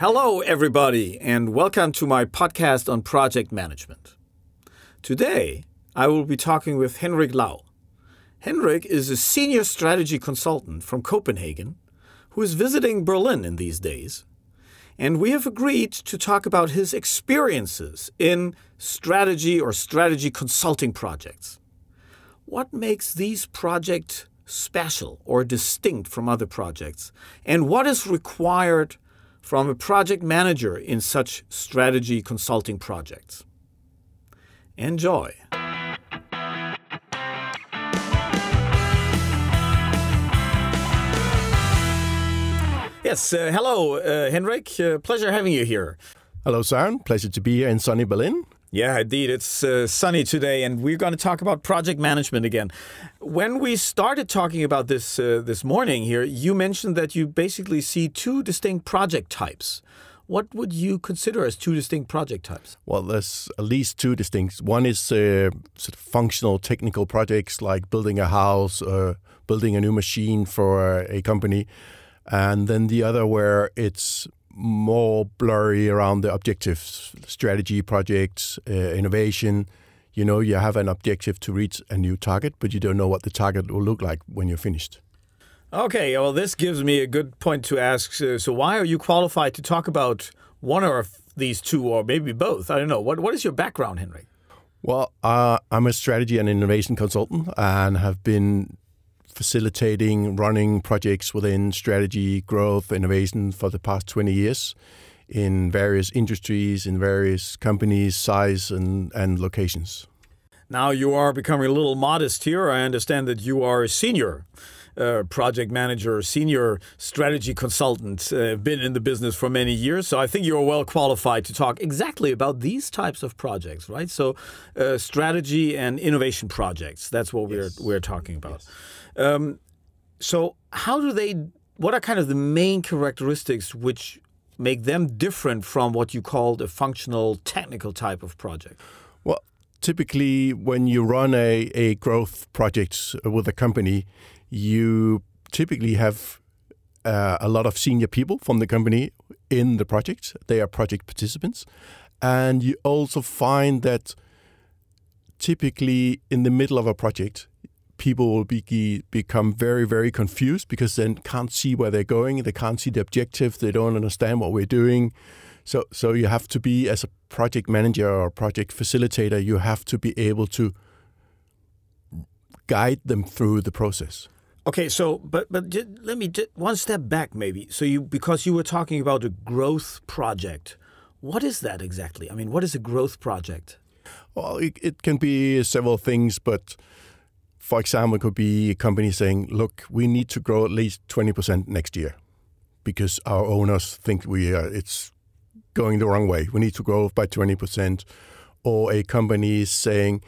Hello, everybody, and welcome to my podcast on project management. Today, I will be talking with Henrik Lau. Henrik is a senior strategy consultant from Copenhagen who is visiting Berlin in these days. And we have agreed to talk about his experiences in strategy or strategy consulting projects. What makes these projects special or distinct from other projects? And what is required from a project manager in such strategy consulting projects? Enjoy. Yes, uh, hello, uh, Henrik. Uh, pleasure having you here. Hello, Søren. Pleasure to be here in sunny Berlin. Yeah, indeed. It's uh, sunny today, and we're going to talk about project management again. When we started talking about this uh, this morning here, you mentioned that you basically see two distinct project types. What would you consider as two distinct project types? Well, there's at least two distinct. One is uh, sort of functional, technical projects like building a house or building a new machine for a company, and then the other where it's more blurry around the objectives, strategy projects, uh, innovation. You know, you have an objective to reach a new target, but you don't know what the target will look like when you're finished. Okay, well, this gives me a good point to ask. Uh, so, why are you qualified to talk about one of these two, or maybe both? I don't know. What What is your background, Henrik? Well, uh, I'm a strategy and innovation consultant and have been facilitating, running projects within strategy, growth, innovation for the past 20 years in various industries, in various companies, size, and, and locations. Now you are becoming a little modest here. I understand that you are a senior uh, project manager, senior strategy consultant, uh, been in the business for many years. So I think you're well qualified to talk exactly about these types of projects, right? So uh, strategy and innovation projects. That's what yes. we're we're talking about. Yes. Um, so, how do they? What are kind of the main characteristics which make them different from what you called a functional technical type of project? Well, typically, when you run a, a growth project with a company, you typically have uh, a lot of senior people from the company in the project. They are project participants. And you also find that typically in the middle of a project, people will be, become very, very confused because they can't see where they're going. They can't see the objective. They don't understand what we're doing. So, so you have to be as a project manager or project facilitator. You have to be able to guide them through the process. Okay, so but but let me one step back maybe. So you because you were talking about a growth project. What is that exactly? I mean, what is a growth project? Well, it, it can be several things, but for example, it could be a company saying, look, we need to grow at least 20% next year because our owners think we are, it's going the wrong way. We need to grow by 20%. Or a company is saying,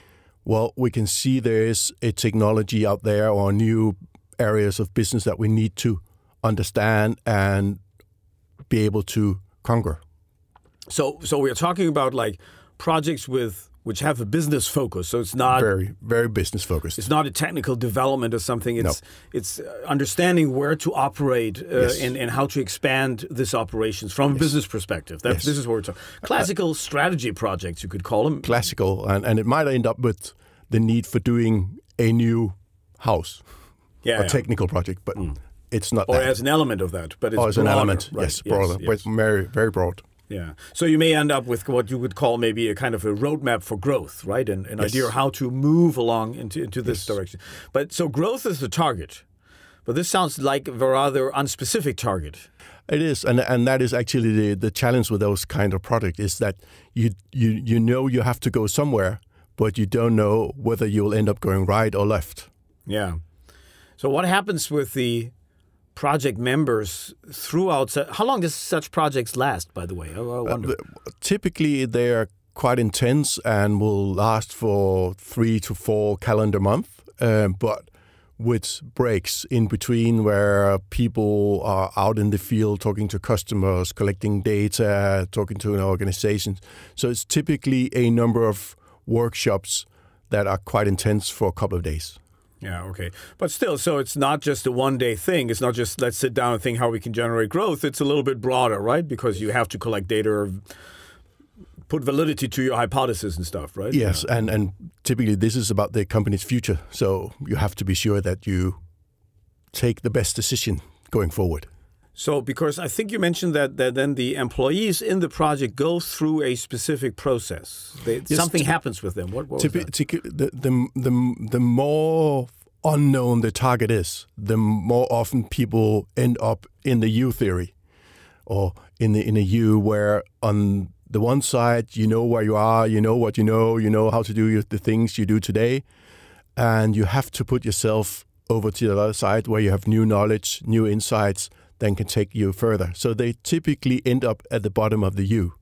well, we can see there is a technology out there or new areas of business that we need to understand and be able to conquer. So, so we're talking about like projects with which have a business focus. So it's not very very business focused. It's not a technical development or something. It's no. it's understanding where to operate uh, yes. and, and how to expand this operations from yes. a business perspective. That, yes. This is what we're talking. Classical uh, strategy projects, you could call them. Classical, and, and it might end up with the need for doing a new house, yeah, a yeah. technical project, but. Mm. It's not, or that. as an element of that, but it's or as broader, an element, right? yes, broader, yes, very, very broad. Yeah. So you may end up with what you would call maybe a kind of a roadmap for growth, right? And an yes. idea how to move along into, into this yes. direction. But so growth is the target. But this sounds like a rather unspecific target. It is, and and that is actually the, the challenge with those kind of products is that you you you know you have to go somewhere, but you don't know whether you'll end up going right or left. Yeah. So what happens with the project members throughout. How long does such projects last, by the way? I, wonder. Uh, typically, they are quite intense and will last for three to four calendar months, um, but with breaks in between where people are out in the field talking to customers, collecting data, talking to an organization. So it's typically a number of workshops that are quite intense for a couple of days. Yeah, okay. But still, so it's not just a one day thing. It's not just let's sit down and think how we can generate growth. It's a little bit broader, right? Because you have to collect data or put validity to your hypothesis and stuff, right? Yes, yeah. and, and typically this is about the company's future. So you have to be sure that you take the best decision going forward. So, because I think you mentioned that, that then the employees in the project go through a specific process. They, yes, something happens with them. What, what typ- the, the, the, the more unknown the target is, the more often people end up in the U theory or in the in a U where on the one side you know where you are, you know what you know, you know how to do the things you do today, and you have to put yourself over to the other side where you have new knowledge, new insights then can take you further. So they typically end up at the bottom of the U,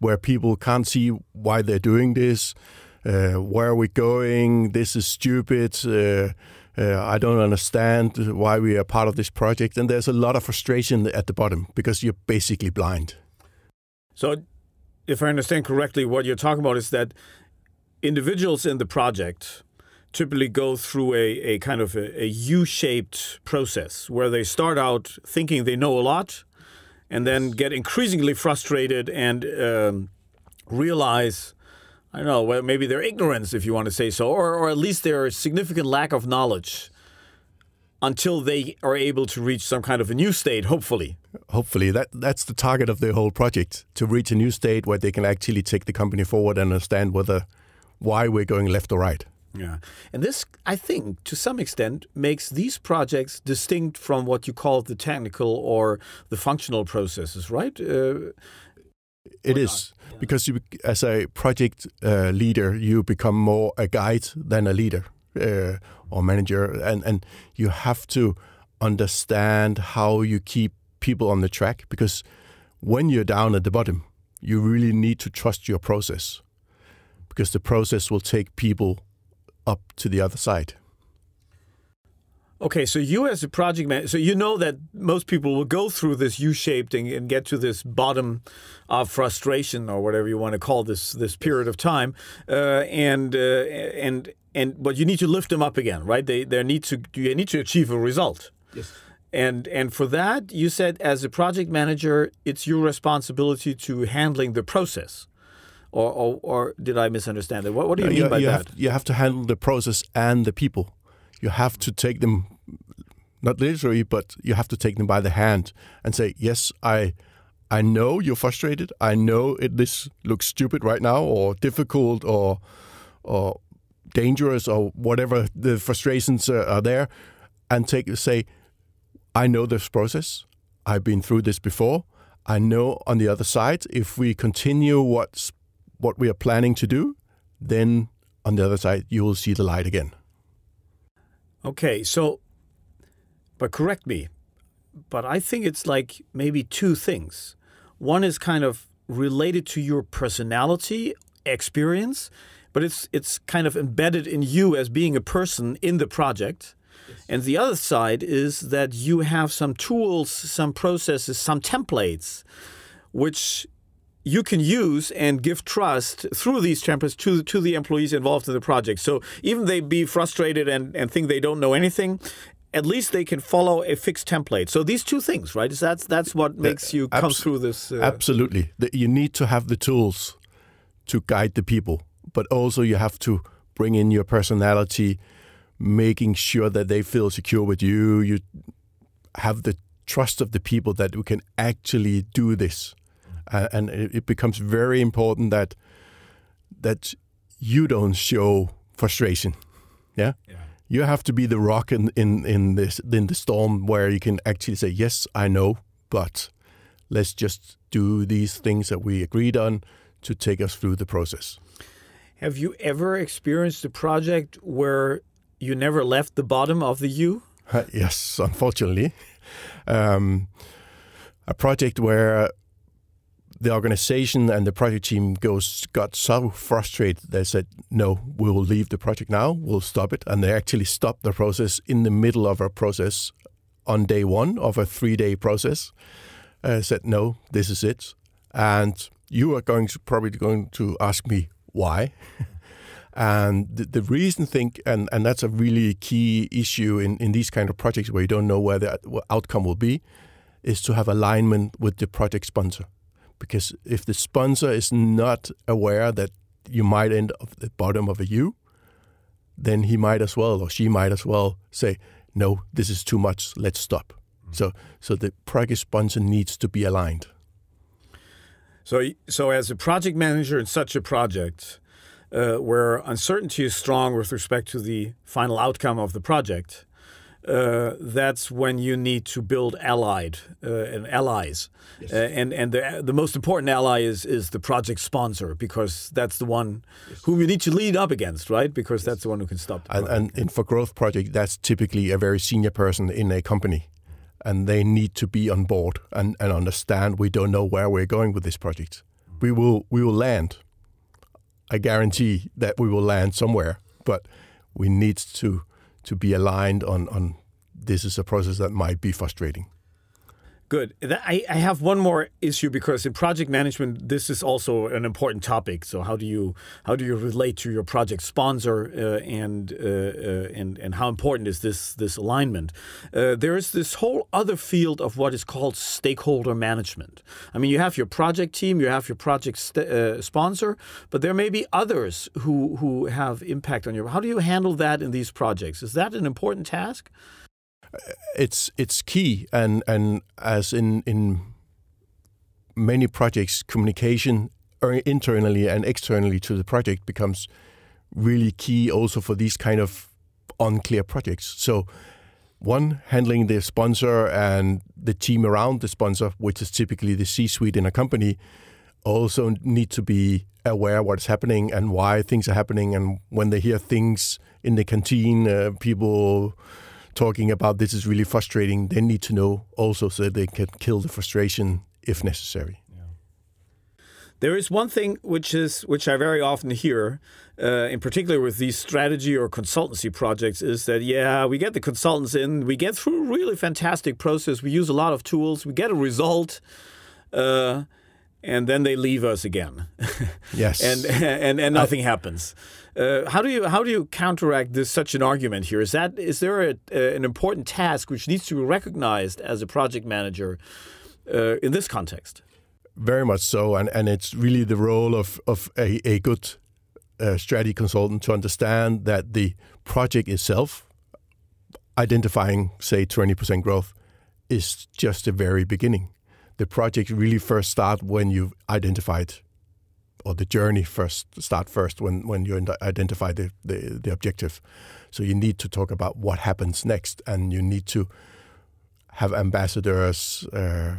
where people can't see why they're doing this. Uh, where are we going? This is stupid. Uh, uh, I don't understand why we are part of this project. And there's a lot of frustration at the bottom because you're basically blind. So, if I understand correctly, what you're talking about is that individuals in the project typically go through a, a kind of a a U-shaped process where they start out thinking they know a lot and then get increasingly frustrated and um, realize I don't know well, maybe their ignorance if you want to say so or, or at least their significant lack of knowledge until they are able to reach some kind of a new state hopefully. Hopefully. That that's the target of the whole project to reach a new state where they can actually take the company forward and understand whether why we're going left or right yeah. And this, I think, to some extent, makes these projects distinct from what you call the technical or the functional processes, right? Uh, it is yeah. because you, as a project uh, leader, you become more a guide than a leader uh, or manager, and and you have to understand how you keep people on the track because when you're down at the bottom, you really need to trust your process because the process will take people up to the other side. Okay, so you as a project manager, so you know that most people will go through this U-shaped and, and, get to this bottom of frustration or whatever you want to call this this period of time, uh, and uh, and and but you need to lift them up again, right? They they need to you need to achieve a result. Yes. And and for that, you said as a project manager, it's your responsibility to handling the process or, or, or did I misunderstand it? What, what do you mean you, by you that? Have, you have to handle the process and the people. You have to take them, not literally, but you have to take them by the hand and say, "Yes, I, I know you're frustrated. I know it, this looks stupid right now, or difficult, or, or dangerous, or whatever the frustrations uh, are there." And take say, "I know this process. I've been through this before." I know on the other side, if we continue what's what we are planning to do, then on the other side, you will see the light again. Okay, so, but correct me, but I think it's like maybe two things. One is kind of related to your personality experience, but it's it's kind of embedded in you as being a person in the project. Yes. And the other side is that you have some tools, some processes, some templates, which you can use and give trust through these templates to, to the employees involved in the project. So even they be frustrated and, and think they don't know anything, at least they can follow a fixed template. So these two things, right? Is that's that's what makes you come Abs- through this. Uh... Absolutely, you need to have the tools to guide the people, but also you have to bring in your personality, making sure that they feel secure with you. You have the trust of the people that we can actually do this uh, and it, it, becomes very important that that you don't show frustration. Yeah? yeah. You have to be the rock in, in, in this in the storm where you can actually say, Yes, I know, but let's just do these things that we agreed on to take us through the process. Have you ever experienced a project where you never left the bottom of the U? Uh, yes, unfortunately. Um, a project where the organization and the project team goes got so frustrated. They said no we will leave the project now. We'll stop it. And they actually stopped the process in the middle of a process on day one of a three day process. Uh, said no this is it. And you are going to probably going to ask me why. And the, the reason think, and, and that's a really key issue in, in these kind of projects where you don't know where the outcome will be, is to have alignment with the project sponsor. Because if the sponsor is not aware that you might end up at the bottom of a U, then he might as well or she might as well say, no, this is too much, let's stop. Mm-hmm. So, so the project sponsor needs to be aligned. So, so as a project manager in such a project, uh, where uncertainty is strong with respect to the final outcome of the project, uh, that's when you need to build allied uh, and allies, yes. uh, and and the the most important ally is is the project sponsor because that's the one yes. whom you need to lead up against, right? Because yes. that's the one who can stop. And, and, and for growth project, that's typically a very senior person in a company, and they need to be on board and, and understand we don't know where we're going with this project. We will we will land. I guarantee that we will land somewhere, but we need to to be aligned on on this is a process that might be frustrating. Good. I, I have one more issue because in project management, this is also an important topic. So how do you how do you relate to your project sponsor uh, and uh, uh, and and how important is this this alignment? Uh, there is this whole other field of what is called stakeholder management. I mean, you have your project team, you have your project uh, sponsor, but there may be others who who have impact on your. How do you handle that in these projects? Is that an important task? It's it's key. And and as in in many projects communication er, internally and externally to the project becomes really key also for these kind of unclear projects. So one handling the sponsor and the team around the sponsor which is typically the c-suite in a company also need to be aware what's happening and why things are happening and when they hear things in the canteen uh, people talking about this is really frustrating, they need to know also so that they can kill the frustration if necessary. There is one thing which is which I very often hear, uh, in particular with these strategy or consultancy projects, is that yeah, we get the consultants in, we get through a really fantastic process, we use a lot of tools, we get a result, uh, and then they leave us again. yes, and and and nothing I, happens. Uh, how do you how do you counteract this such an argument here? Is that is there a, a, an important task which needs to be recognized as a project manager uh, in this context? Very much so, and and it's really the role of of a, a good uh, strategy consultant to understand that the project itself, identifying say twenty percent growth, is just the very beginning. The project really first start when you've identified or the journey first start first when when you identify the, the, the objective. So you need to talk about what happens next, and you need to have ambassadors, uh,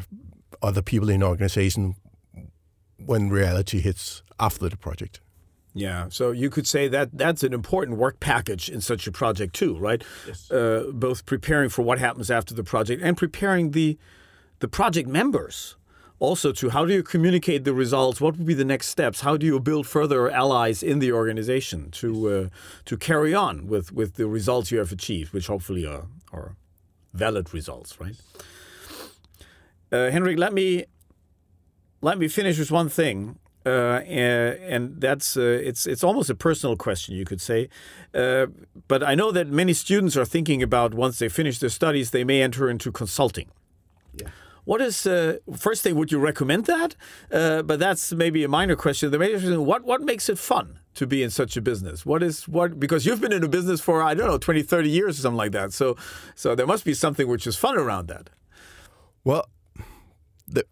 other people in the organization when reality hits after the project. Yeah, so you could say that that's an important work package in such a project too, right? Yes. Uh, both preparing for what happens after the project and preparing the the project members also to how do you communicate the results? What would be the next steps? How do you build further allies in the organization to uh, to carry on with with the results you have achieved, which hopefully are are valid results, right? Uh, Henrik, let me let me finish with one thing. Uh, and that's uh, it's it's almost a personal question, you could say. Uh, but I know that many students are thinking about once they finish their studies, they may enter into consulting. Yeah. What is uh, first thing? Would you recommend that? Uh, but that's maybe a minor question. The major question: What what makes it fun to be in such a business? What is what? Because you've been in a business for I don't know 20, 30 years or something like that. So so there must be something which is fun around that. Well, the,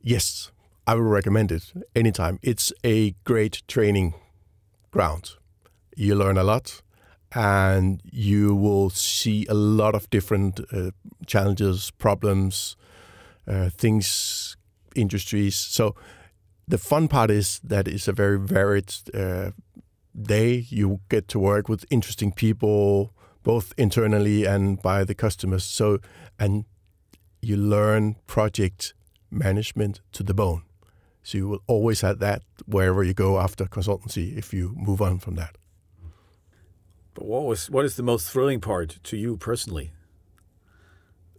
yes, I would recommend it anytime. It's a great training ground. You learn a lot and you will see a lot of different uh, challenges, problems, uh, things, industries. So the fun part is that it's a very varied uh, day. You get to work with interesting people, both internally and by the customers. So and you learn project management to the bone. So you will always have that wherever you go after consultancy if you move on from that. But what was what is the most thrilling part to you personally?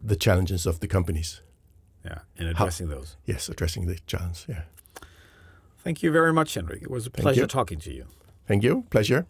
The challenges of the companies. Yeah, and addressing How, those. Yes, addressing the challenge. Yeah. Thank you very much, Henrik. It was a pleasure talking to you. Thank you. Pleasure.